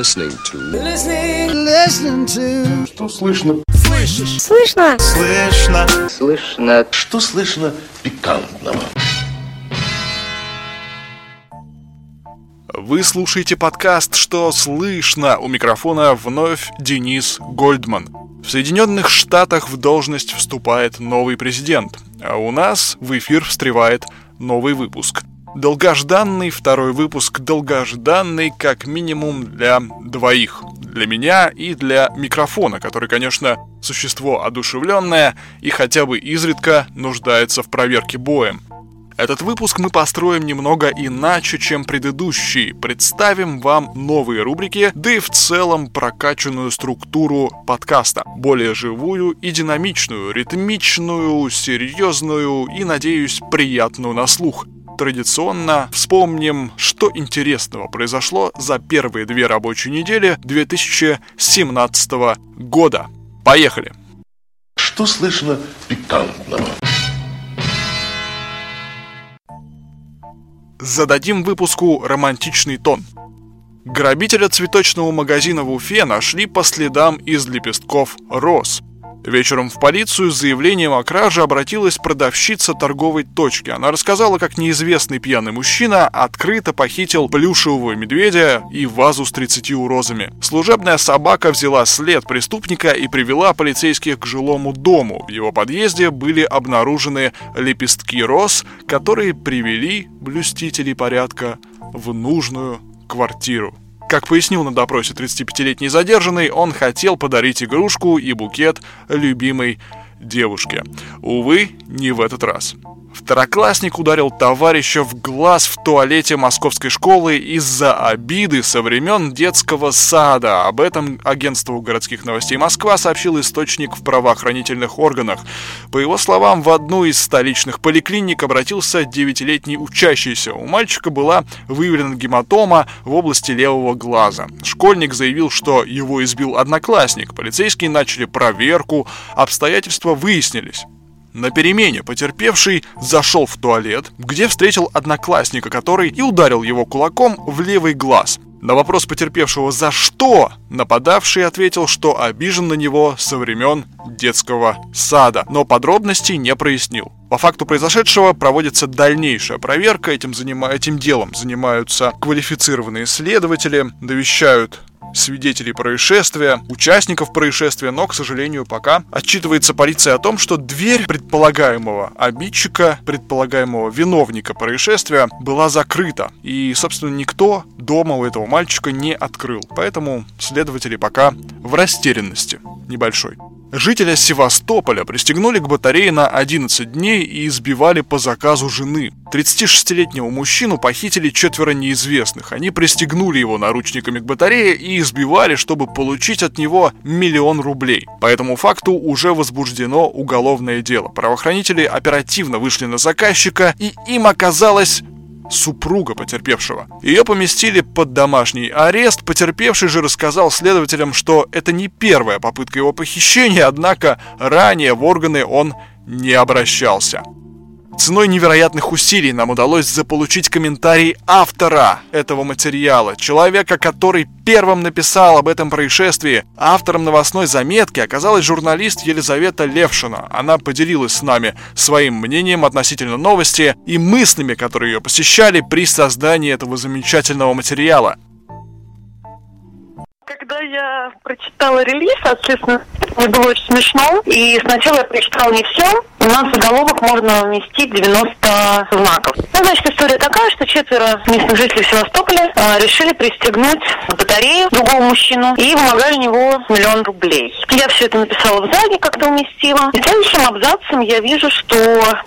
listening to. Listening, listening to. Что слышно? Слышишь? Слышно? Слышно. Слышно. Что слышно пикантного? Вы слушаете подкаст «Что слышно?» У микрофона вновь Денис Гольдман. В Соединенных Штатах в должность вступает новый президент, а у нас в эфир встревает новый выпуск. Долгожданный второй выпуск, долгожданный как минимум для двоих. Для меня и для микрофона, который, конечно, существо одушевленное и хотя бы изредка нуждается в проверке боем. Этот выпуск мы построим немного иначе, чем предыдущий. Представим вам новые рубрики, да и в целом прокачанную структуру подкаста. Более живую и динамичную, ритмичную, серьезную и, надеюсь, приятную на слух традиционно вспомним, что интересного произошло за первые две рабочие недели 2017 года. Поехали! Что слышно пикантного? Зададим выпуску романтичный тон. Грабителя цветочного магазина в Уфе нашли по следам из лепестков роз. Вечером в полицию с заявлением о краже обратилась продавщица торговой точки. Она рассказала, как неизвестный пьяный мужчина открыто похитил плюшевого медведя и вазу с 30 розами. Служебная собака взяла след преступника и привела полицейских к жилому дому. В его подъезде были обнаружены лепестки роз, которые привели блюстителей порядка в нужную квартиру. Как пояснил на допросе 35-летний задержанный, он хотел подарить игрушку и букет любимой девушке. Увы, не в этот раз. Второклассник ударил товарища в глаз в туалете московской школы из-за обиды со времен детского сада. Об этом агентству городских новостей Москва сообщил источник в правоохранительных органах. По его словам, в одну из столичных поликлиник обратился девятилетний учащийся. У мальчика была выявлена гематома в области левого глаза. Школьник заявил, что его избил одноклассник. Полицейские начали проверку, обстоятельства выяснились. На перемене потерпевший зашел в туалет, где встретил одноклассника, который и ударил его кулаком в левый глаз. На вопрос потерпевшего «За что?» нападавший ответил, что обижен на него со времен детского сада, но подробностей не прояснил. По факту произошедшего проводится дальнейшая проверка, этим, занима... этим делом занимаются квалифицированные следователи, довещают свидетелей происшествия, участников происшествия, но, к сожалению, пока отчитывается полиция о том, что дверь предполагаемого обидчика, предполагаемого виновника происшествия была закрыта. И, собственно, никто дома у этого мальчика не открыл. Поэтому следователи пока в растерянности небольшой. Жителя Севастополя пристегнули к батарее на 11 дней и избивали по заказу жены. 36-летнего мужчину похитили четверо неизвестных. Они пристегнули его наручниками к батарее и избивали, чтобы получить от него миллион рублей. По этому факту уже возбуждено уголовное дело. Правоохранители оперативно вышли на заказчика, и им оказалось супруга потерпевшего. Ее поместили под домашний арест. Потерпевший же рассказал следователям, что это не первая попытка его похищения, однако ранее в органы он не обращался. Ценой невероятных усилий нам удалось заполучить комментарий автора этого материала, человека, который первым написал об этом происшествии. Автором новостной заметки оказалась журналист Елизавета Левшина. Она поделилась с нами своим мнением относительно новости и мыслями, которые ее посещали при создании этого замечательного материала. Когда я прочитала релиз, соответственно, мне было очень смешно. И сначала я прочитала не все. У нас в заголовок можно уместить 90 знаков. Ну, значит, история такая, что четверо местных жителей Севастополя а, решили пристегнуть батарею другого мужчину и вымогали у него миллион рублей. Я все это написала в зале, как-то уместила. И следующим абзацем я вижу, что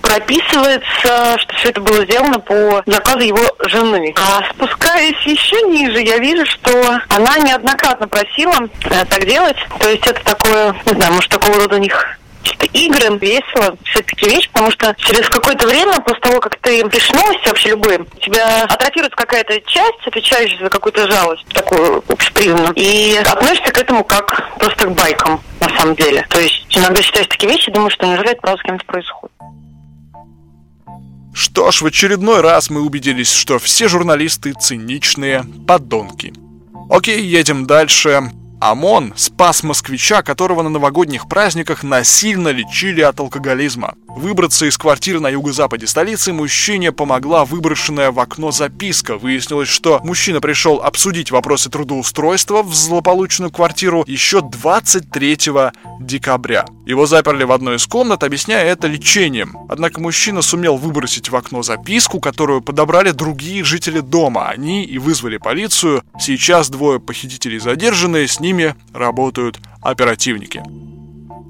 прописывается, что все это было сделано по заказу его жены. А спускаясь еще ниже, я вижу, что она неоднократно просила э, так делать. То есть это такое, не знаю, может, такого рода у них чисто игры, весело, все-таки вещь, потому что через какое-то время, после того, как ты новости вообще любые, у тебя атрофируется какая-то часть, отвечающая за какую-то жалость, такую общепризнанную, и относишься к этому как просто к байкам, на самом деле. То есть иногда читаешь такие вещи, думаешь, что неужели это правда с кем-то происходит. Что ж, в очередной раз мы убедились, что все журналисты циничные подонки. Окей, едем дальше. ОМОН спас москвича, которого на новогодних праздниках насильно лечили от алкоголизма. Выбраться из квартиры на юго-западе столицы мужчине помогла выброшенная в окно записка. Выяснилось, что мужчина пришел обсудить вопросы трудоустройства в злополучную квартиру еще 23 декабря. Его заперли в одной из комнат, объясняя это лечением. Однако мужчина сумел выбросить в окно записку, которую подобрали другие жители дома. Они и вызвали полицию. Сейчас двое похитителей задержаны, с ними ними работают оперативники.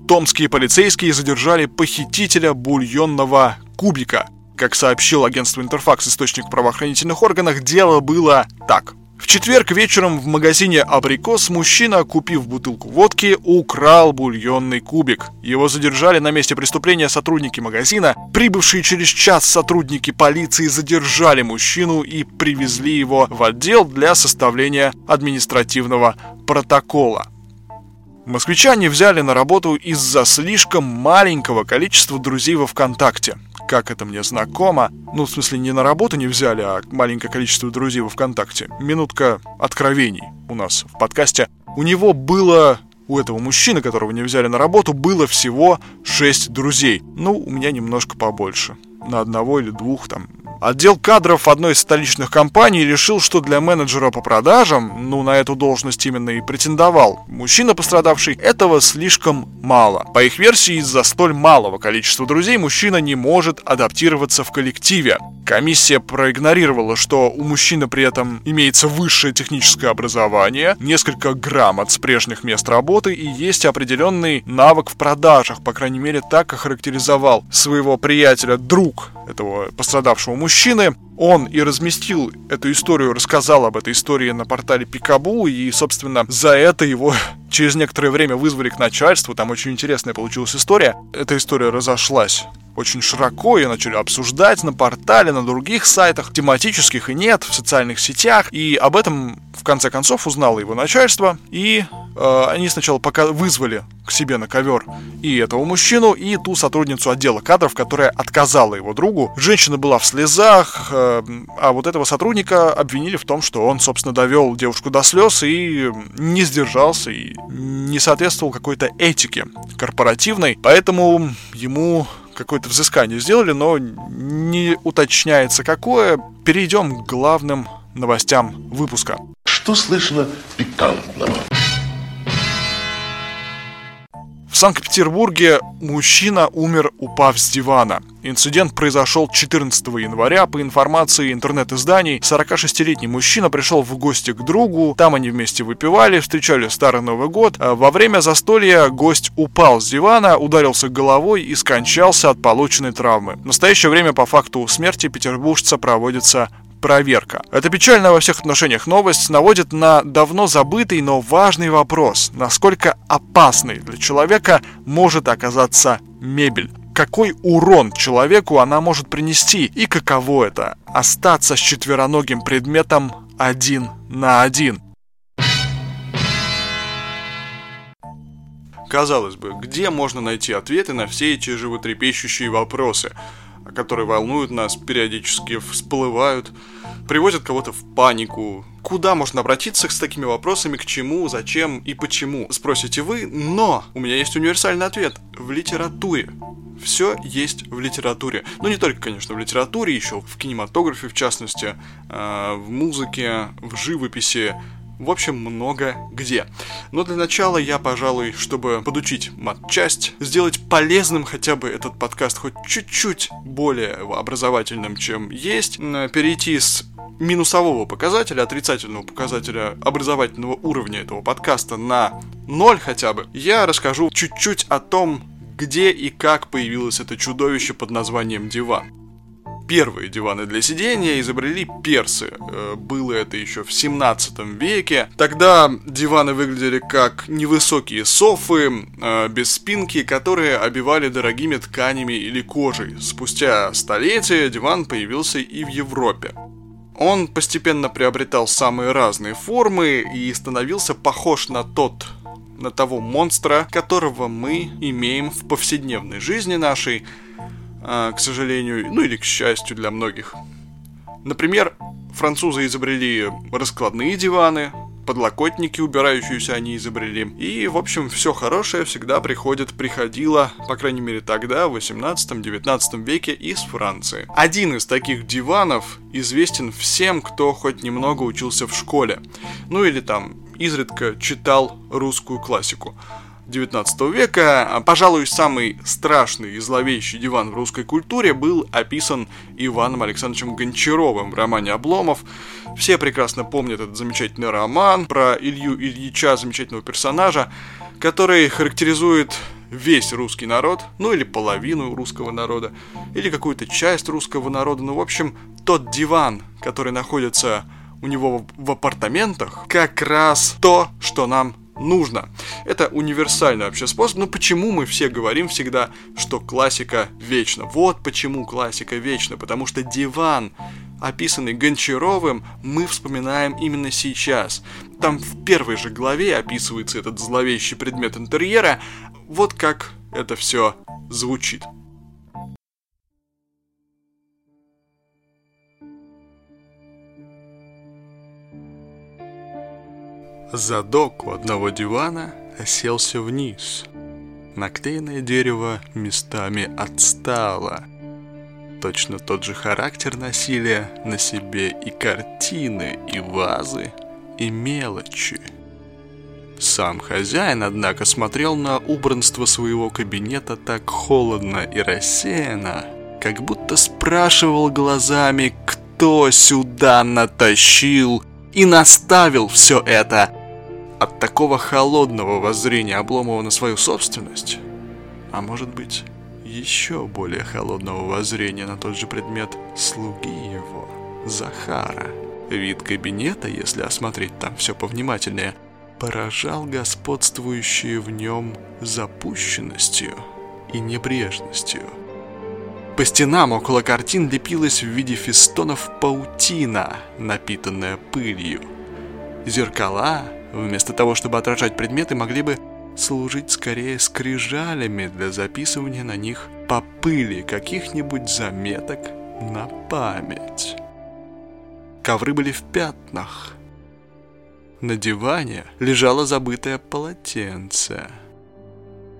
Томские полицейские задержали похитителя бульонного кубика. Как сообщил агентство Интерфакс источник в правоохранительных органах, дело было так. В четверг вечером в магазине «Абрикос» мужчина, купив бутылку водки, украл бульонный кубик. Его задержали на месте преступления сотрудники магазина. Прибывшие через час сотрудники полиции задержали мужчину и привезли его в отдел для составления административного протокола. Москвичане взяли на работу из-за слишком маленького количества друзей во ВКонтакте как это мне знакомо. Ну, в смысле, не на работу не взяли, а маленькое количество друзей во ВКонтакте. Минутка откровений у нас в подкасте. У него было у этого мужчины, которого не взяли на работу, было всего 6 друзей. Ну, у меня немножко побольше. На одного или двух там Отдел кадров одной из столичных компаний решил, что для менеджера по продажам, ну на эту должность именно и претендовал, мужчина пострадавший, этого слишком мало. По их версии, из-за столь малого количества друзей мужчина не может адаптироваться в коллективе. Комиссия проигнорировала, что у мужчины при этом имеется высшее техническое образование, несколько грамот с прежних мест работы и есть определенный навык в продажах, по крайней мере так охарактеризовал своего приятеля друг этого пострадавшего мужчины. Он и разместил эту историю, рассказал об этой истории на портале Пикабу, и, собственно, за это его через некоторое время вызвали к начальству. Там очень интересная получилась история. Эта история разошлась очень широко, ее начали обсуждать на портале, на других сайтах, тематических и нет, в социальных сетях. И об этом, в конце концов, узнало его начальство, и э, они сначала пока вызвали к себе на ковер и этого мужчину, и ту сотрудницу отдела кадров, которая отказала его другу. Женщина была в слезах, э, а вот этого сотрудника обвинили в том, что он, собственно, довел девушку до слез и не сдержался, и не соответствовал какой-то этике корпоративной, поэтому ему какое-то взыскание сделали, но не уточняется какое. Перейдем к главным новостям выпуска. Что слышно пикантного? В Санкт-Петербурге мужчина умер, упав с дивана. Инцидент произошел 14 января. По информации интернет-изданий, 46-летний мужчина пришел в гости к другу. Там они вместе выпивали, встречали Старый Новый год. А во время застолья гость упал с дивана, ударился головой и скончался от полученной травмы. В настоящее время по факту смерти петербуржца проводится проверка. Эта печальная во всех отношениях новость наводит на давно забытый, но важный вопрос. Насколько опасной для человека может оказаться мебель? Какой урон человеку она может принести? И каково это – остаться с четвероногим предметом один на один? Казалось бы, где можно найти ответы на все эти животрепещущие вопросы, которые волнуют нас, периодически всплывают – приводят кого-то в панику. Куда можно обратиться с такими вопросами, к чему, зачем и почему, спросите вы, но у меня есть универсальный ответ. В литературе. Все есть в литературе. Ну, не только, конечно, в литературе, еще в кинематографе, в частности, э, в музыке, в живописи, в общем, много где. Но для начала я, пожалуй, чтобы подучить матчасть, сделать полезным хотя бы этот подкаст хоть чуть-чуть более образовательным, чем есть, перейти с минусового показателя, отрицательного показателя образовательного уровня этого подкаста на ноль хотя бы, я расскажу чуть-чуть о том, где и как появилось это чудовище под названием диван. Первые диваны для сидения изобрели персы. Э, было это еще в 17 веке. Тогда диваны выглядели как невысокие софы, э, без спинки, которые обивали дорогими тканями или кожей. Спустя столетия диван появился и в Европе. Он постепенно приобретал самые разные формы и становился похож на тот на того монстра, которого мы имеем в повседневной жизни нашей, к сожалению, ну или к счастью для многих. Например, французы изобрели раскладные диваны, подлокотники, убирающиеся они изобрели. И, в общем, все хорошее всегда приходит, приходило, по крайней мере тогда, в 18-19 веке из Франции. Один из таких диванов известен всем, кто хоть немного учился в школе. Ну или там изредка читал русскую классику. 19 века, пожалуй, самый страшный и зловещий диван в русской культуре был описан Иваном Александровичем Гончаровым в романе «Обломов». Все прекрасно помнят этот замечательный роман про Илью Ильича, замечательного персонажа, который характеризует весь русский народ, ну или половину русского народа, или какую-то часть русского народа, ну, в общем, тот диван, который находится у него в апартаментах, как раз то, что нам нужно. Это универсальный вообще способ. Но почему мы все говорим всегда, что классика вечна? Вот почему классика вечна. Потому что диван, описанный Гончаровым, мы вспоминаем именно сейчас. Там в первой же главе описывается этот зловещий предмет интерьера. Вот как это все звучит. Задок у одного дивана оселся вниз. Наклеенное дерево местами отстало. Точно тот же характер носили на себе и картины, и вазы, и мелочи. Сам хозяин, однако, смотрел на убранство своего кабинета так холодно и рассеянно, как будто спрашивал глазами, кто сюда натащил и наставил все это – от такого холодного воззрения Обломова на свою собственность, а может быть, еще более холодного воззрения на тот же предмет слуги его, Захара. Вид кабинета, если осмотреть там все повнимательнее, поражал господствующие в нем запущенностью и небрежностью. По стенам около картин лепилась в виде фестонов паутина, напитанная пылью. Зеркала вместо того, чтобы отражать предметы, могли бы служить скорее скрижалями для записывания на них по пыли каких-нибудь заметок на память. Ковры были в пятнах. На диване лежало забытое полотенце.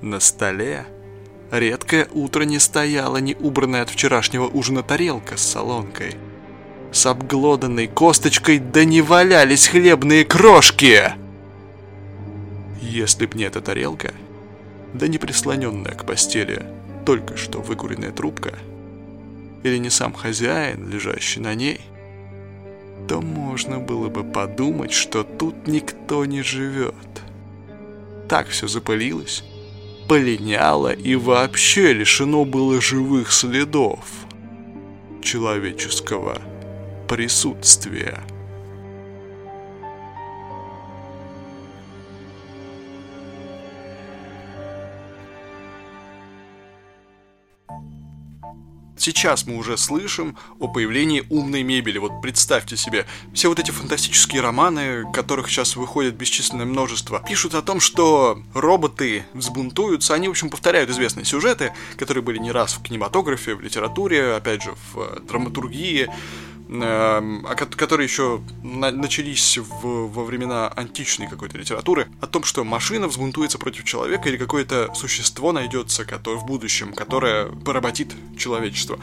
На столе редкое утро не стояла не убранная от вчерашнего ужина тарелка с солонкой. С обглоданной косточкой да не валялись хлебные крошки! Если б не эта тарелка, да не прислоненная к постели только что выкуренная трубка, или не сам хозяин, лежащий на ней, то можно было бы подумать, что тут никто не живет. Так все запылилось, полиняло и вообще лишено было живых следов человеческого присутствия. Сейчас мы уже слышим о появлении умной мебели. Вот представьте себе, все вот эти фантастические романы, которых сейчас выходит бесчисленное множество, пишут о том, что роботы взбунтуются. Они, в общем, повторяют известные сюжеты, которые были не раз в кинематографе, в литературе, опять же, в э, драматургии. Эм, а которые еще начались в, во времена античной какой-то литературы, о том, что машина взбунтуется против человека или какое-то существо найдется которое, в будущем, которое поработит человечество.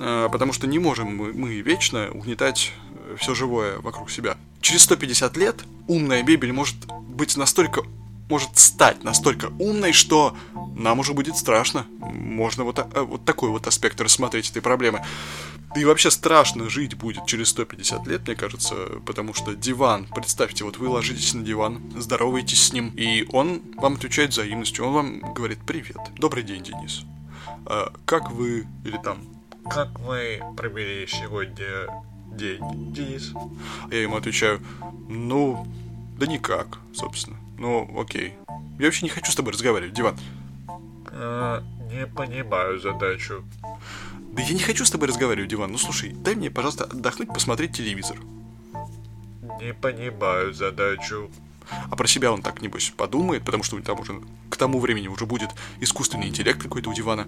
Э, потому что не можем мы, мы вечно угнетать все живое вокруг себя. Через 150 лет умная мебель может быть настолько может стать настолько умной, что нам уже будет страшно. Можно вот, э, вот такой вот аспект рассмотреть этой проблемы. И вообще страшно жить будет через 150 лет, мне кажется, потому что диван, представьте, вот вы ложитесь на диван, здороваетесь с ним, и он вам отвечает взаимностью, он вам говорит «Привет, добрый день, Денис, а, как вы...» или там «Как вы провели сегодня день, Денис?» Я ему отвечаю «Ну, да никак, собственно, ну, окей, я вообще не хочу с тобой разговаривать, диван». А, не понимаю задачу. Да я не хочу с тобой разговаривать, Диван. Ну слушай, дай мне, пожалуйста, отдохнуть, посмотреть телевизор. Не понимаю задачу. А про себя он так, небось, подумает, потому что там уже к тому времени уже будет искусственный интеллект какой-то у дивана.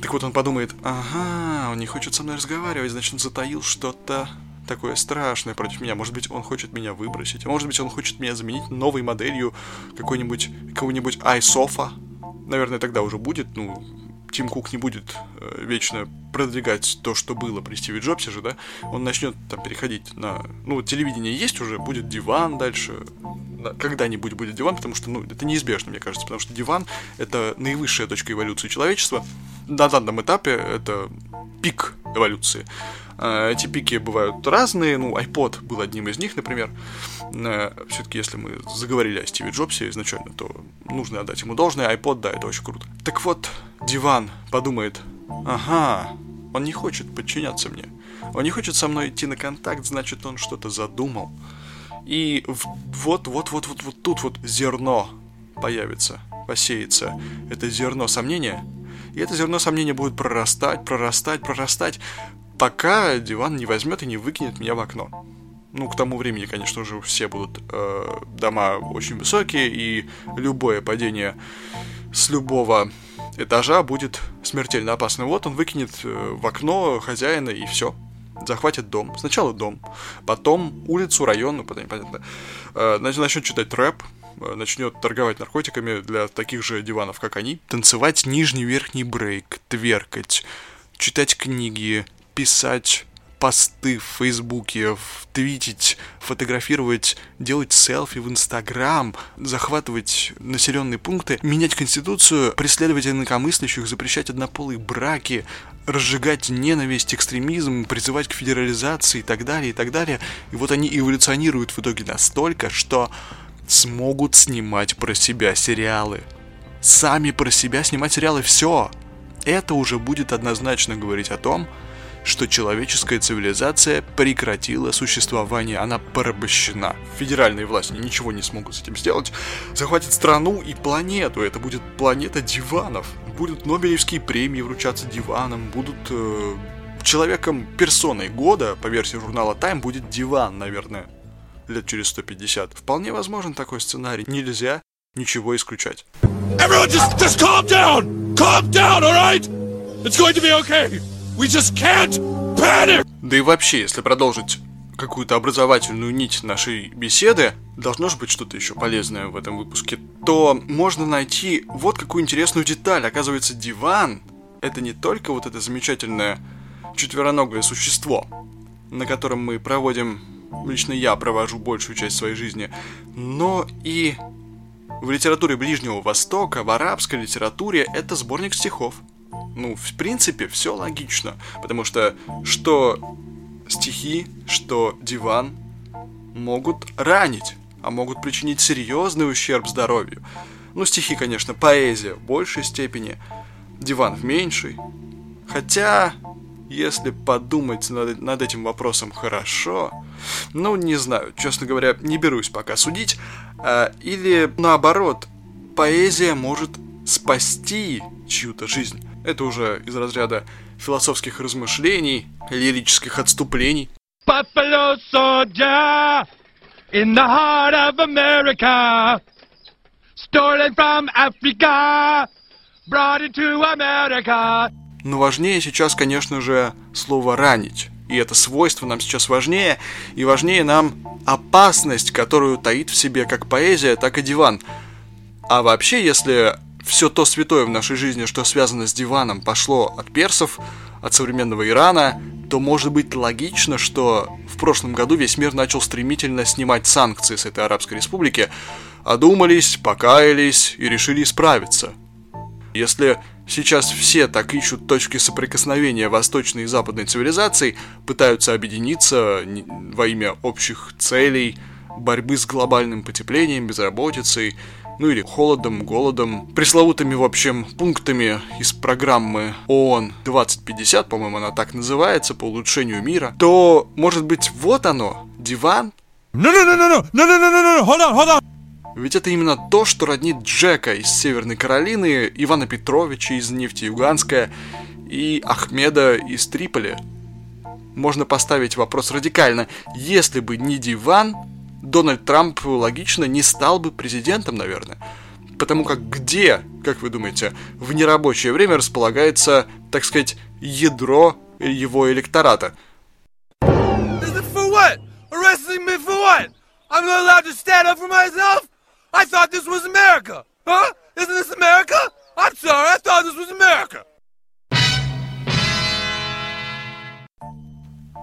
Так вот он подумает, ага, он не хочет со мной разговаривать, значит, он затаил что-то такое страшное против меня. Может быть, он хочет меня выбросить. Может быть, он хочет меня заменить новой моделью какой-нибудь, какого-нибудь iSofa. Наверное, тогда уже будет, ну, Тим Кук не будет э, вечно продвигать то, что было при Стиве Джобсе же, да, он начнет там переходить на... Ну, телевидение есть уже, будет диван дальше, когда-нибудь будет диван, потому что, ну, это неизбежно, мне кажется, потому что диван — это наивысшая точка эволюции человечества. На данном этапе это пик эволюции. А, эти пики бывают разные, ну, iPod был одним из них, например. Э, Все-таки, если мы заговорили о Стиве Джобсе изначально, то нужно отдать ему должное. iPod, да, это очень круто. Так вот, диван подумает, ага, он не хочет подчиняться мне. Он не хочет со мной идти на контакт, значит, он что-то задумал. И вот, вот, вот, вот, вот тут вот зерно появится, посеется. Это зерно сомнения. И это зерно сомнения будет прорастать, прорастать, прорастать, пока диван не возьмет и не выкинет меня в окно. Ну, к тому времени, конечно же, все будут э, дома очень высокие, и любое падение с любого этажа будет смертельно опасным. Вот он выкинет э, в окно хозяина, и все. Захватит дом. Сначала дом, потом улицу, район, ну, потом непонятно. Э, начнет читать рэп, э, начнет торговать наркотиками для таких же диванов, как они. Танцевать нижний-верхний брейк, тверкать, читать книги, писать посты в Фейсбуке, твитить, фотографировать, делать селфи в Инстаграм, захватывать населенные пункты, менять Конституцию, преследовать инакомыслящих, запрещать однополые браки, разжигать ненависть, экстремизм, призывать к федерализации и так далее, и так далее. И вот они эволюционируют в итоге настолько, что смогут снимать про себя сериалы. Сами про себя снимать сериалы, все. Это уже будет однозначно говорить о том, что человеческая цивилизация прекратила существование, она порабощена. Федеральные власти ничего не смогут с этим сделать. Захватят страну и планету. Это будет планета диванов. Будут Нобелевские премии вручаться диваном, будут э, человеком персоной года, по версии журнала Time, будет диван, наверное, лет через 150. Вполне возможен такой сценарий. Нельзя ничего исключать. Everyone just, just calm down! Calm down, alright? It's going to be okay! We just can't panic! Да и вообще, если продолжить какую-то образовательную нить нашей беседы, должно же быть что-то еще полезное в этом выпуске, то можно найти вот какую интересную деталь. Оказывается, диван — это не только вот это замечательное четвероногое существо, на котором мы проводим, лично я провожу большую часть своей жизни, но и в литературе Ближнего Востока, в арабской литературе это сборник стихов — ну, в принципе, все логично. Потому что что стихи, что диван могут ранить, а могут причинить серьезный ущерб здоровью. Ну, стихи, конечно, поэзия в большей степени, диван в меньшей. Хотя, если подумать над, над этим вопросом хорошо, ну, не знаю, честно говоря, не берусь пока судить. А, или, наоборот, поэзия может спасти чью-то жизнь. Это уже из разряда философских размышлений, лирических отступлений. Buffalo soldier in the heart of America, stolen from Africa, brought into America. Но важнее сейчас, конечно же, слово «ранить». И это свойство нам сейчас важнее, и важнее нам опасность, которую таит в себе как поэзия, так и диван. А вообще, если все то святое в нашей жизни, что связано с диваном, пошло от персов, от современного Ирана, то может быть логично, что в прошлом году весь мир начал стремительно снимать санкции с этой Арабской Республики, одумались, покаялись и решили исправиться. Если сейчас все так ищут точки соприкосновения восточной и западной цивилизаций, пытаются объединиться во имя общих целей, борьбы с глобальным потеплением, безработицей, ну или холодом, голодом, пресловутыми, в общем, пунктами из программы ООН 2050, по-моему, она так называется, по улучшению мира, то, может быть, вот оно, диван? No, no, no, no, no, no, no, no, no, hold on, hold on. Ведь это именно то, что роднит Джека из Северной Каролины, Ивана Петровича из Нефтеюганска и Ахмеда из Триполи. Можно поставить вопрос радикально. Если бы не диван, Дональд Трамп, логично, не стал бы президентом, наверное. Потому как где, как вы думаете, в нерабочее время располагается, так сказать, ядро его электората? Huh? Isn't this America? I'm sorry, I thought this was America.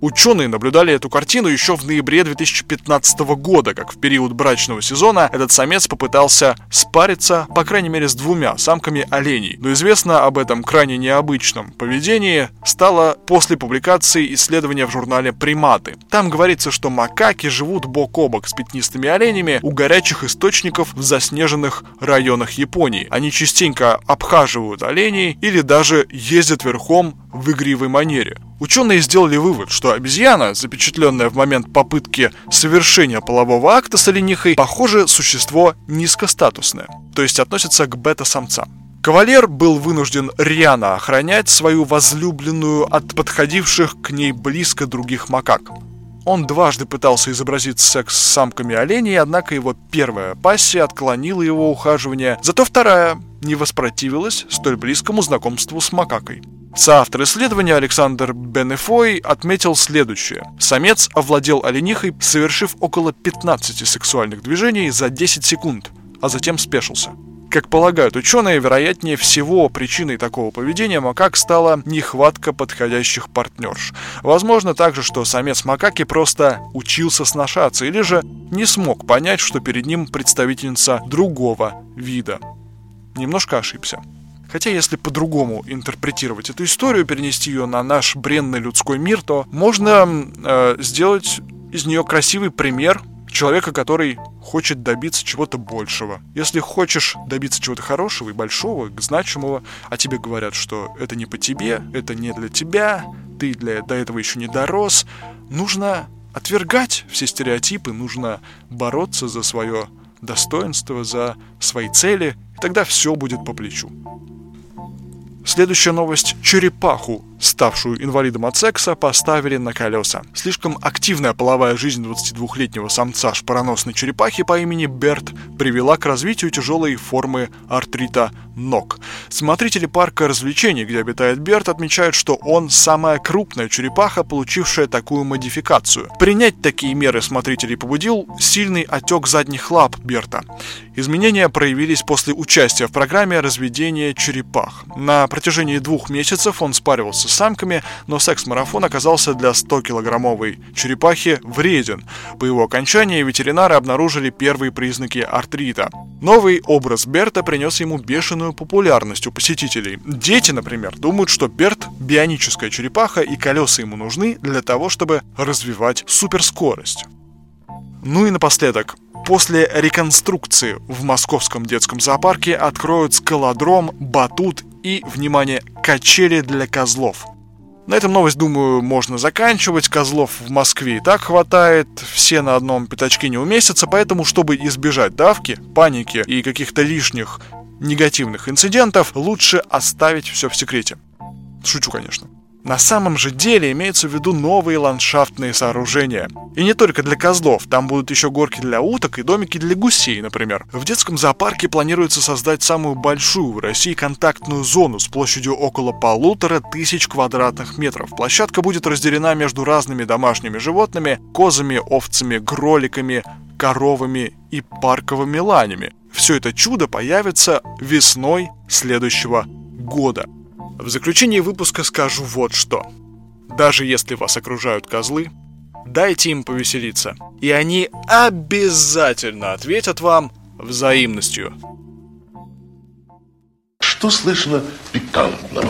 Ученые наблюдали эту картину еще в ноябре 2015 года, как в период брачного сезона этот самец попытался спариться, по крайней мере, с двумя самками оленей. Но известно об этом крайне необычном поведении стало после публикации исследования в журнале «Приматы». Там говорится, что макаки живут бок о бок с пятнистыми оленями у горячих источников в заснеженных районах Японии. Они частенько обхаживают оленей или даже ездят верхом в игривой манере. Ученые сделали вывод, что обезьяна, запечатленная в момент попытки совершения полового акта с оленихой, похоже, существо низкостатусное, то есть относится к бета-самцам. Кавалер был вынужден рьяно охранять свою возлюбленную от подходивших к ней близко других макак. Он дважды пытался изобразить секс с самками оленей, однако его первая пассия отклонила его ухаживание, зато вторая не воспротивилась столь близкому знакомству с макакой. Соавтор исследования Александр Бенефой отметил следующее. Самец овладел оленихой, совершив около 15 сексуальных движений за 10 секунд, а затем спешился. Как полагают ученые, вероятнее всего причиной такого поведения макак стала нехватка подходящих партнерш. Возможно также, что самец макаки просто учился сношаться или же не смог понять, что перед ним представительница другого вида. Немножко ошибся. Хотя, если по-другому интерпретировать эту историю, перенести ее на наш бренный людской мир, то можно э, сделать из нее красивый пример человека, который хочет добиться чего-то большего. Если хочешь добиться чего-то хорошего и большого, значимого, а тебе говорят, что это не по тебе, это не для тебя, ты для, до этого еще не дорос, нужно отвергать все стереотипы, нужно бороться за свое достоинство, за свои цели, и тогда все будет по плечу. Следующая новость. Черепаху, ставшую инвалидом от секса, поставили на колеса. Слишком активная половая жизнь 22-летнего самца шпароносной черепахи по имени Берт привела к развитию тяжелой формы артрита ног. Смотрители парка развлечений, где обитает Берт, отмечают, что он самая крупная черепаха, получившая такую модификацию. Принять такие меры смотрителей побудил сильный отек задних лап Берта. Изменения проявились после участия в программе разведения черепах. На протяжении двух месяцев он спаривался с самками, но секс-марафон оказался для 100-килограммовой черепахи вреден. По его окончании ветеринары обнаружили первые признаки артрита. Новый образ Берта принес ему бешеную популярность у посетителей. Дети, например, думают, что Берт – бионическая черепаха и колеса ему нужны для того, чтобы развивать суперскорость. Ну и напоследок, После реконструкции в московском детском зоопарке откроют скалодром, батут и, внимание, качели для козлов. На этом новость, думаю, можно заканчивать. Козлов в Москве и так хватает. Все на одном пятачке не уместятся, поэтому, чтобы избежать давки, паники и каких-то лишних негативных инцидентов, лучше оставить все в секрете. Шучу, конечно. На самом же деле имеются в виду новые ландшафтные сооружения. И не только для козлов, там будут еще горки для уток и домики для гусей, например. В детском зоопарке планируется создать самую большую в России контактную зону с площадью около полутора тысяч квадратных метров. Площадка будет разделена между разными домашними животными, козами, овцами, гроликами, коровами и парковыми ланями. Все это чудо появится весной следующего года. В заключение выпуска скажу вот что. Даже если вас окружают козлы, дайте им повеселиться. И они обязательно ответят вам взаимностью. Что слышно пикантного?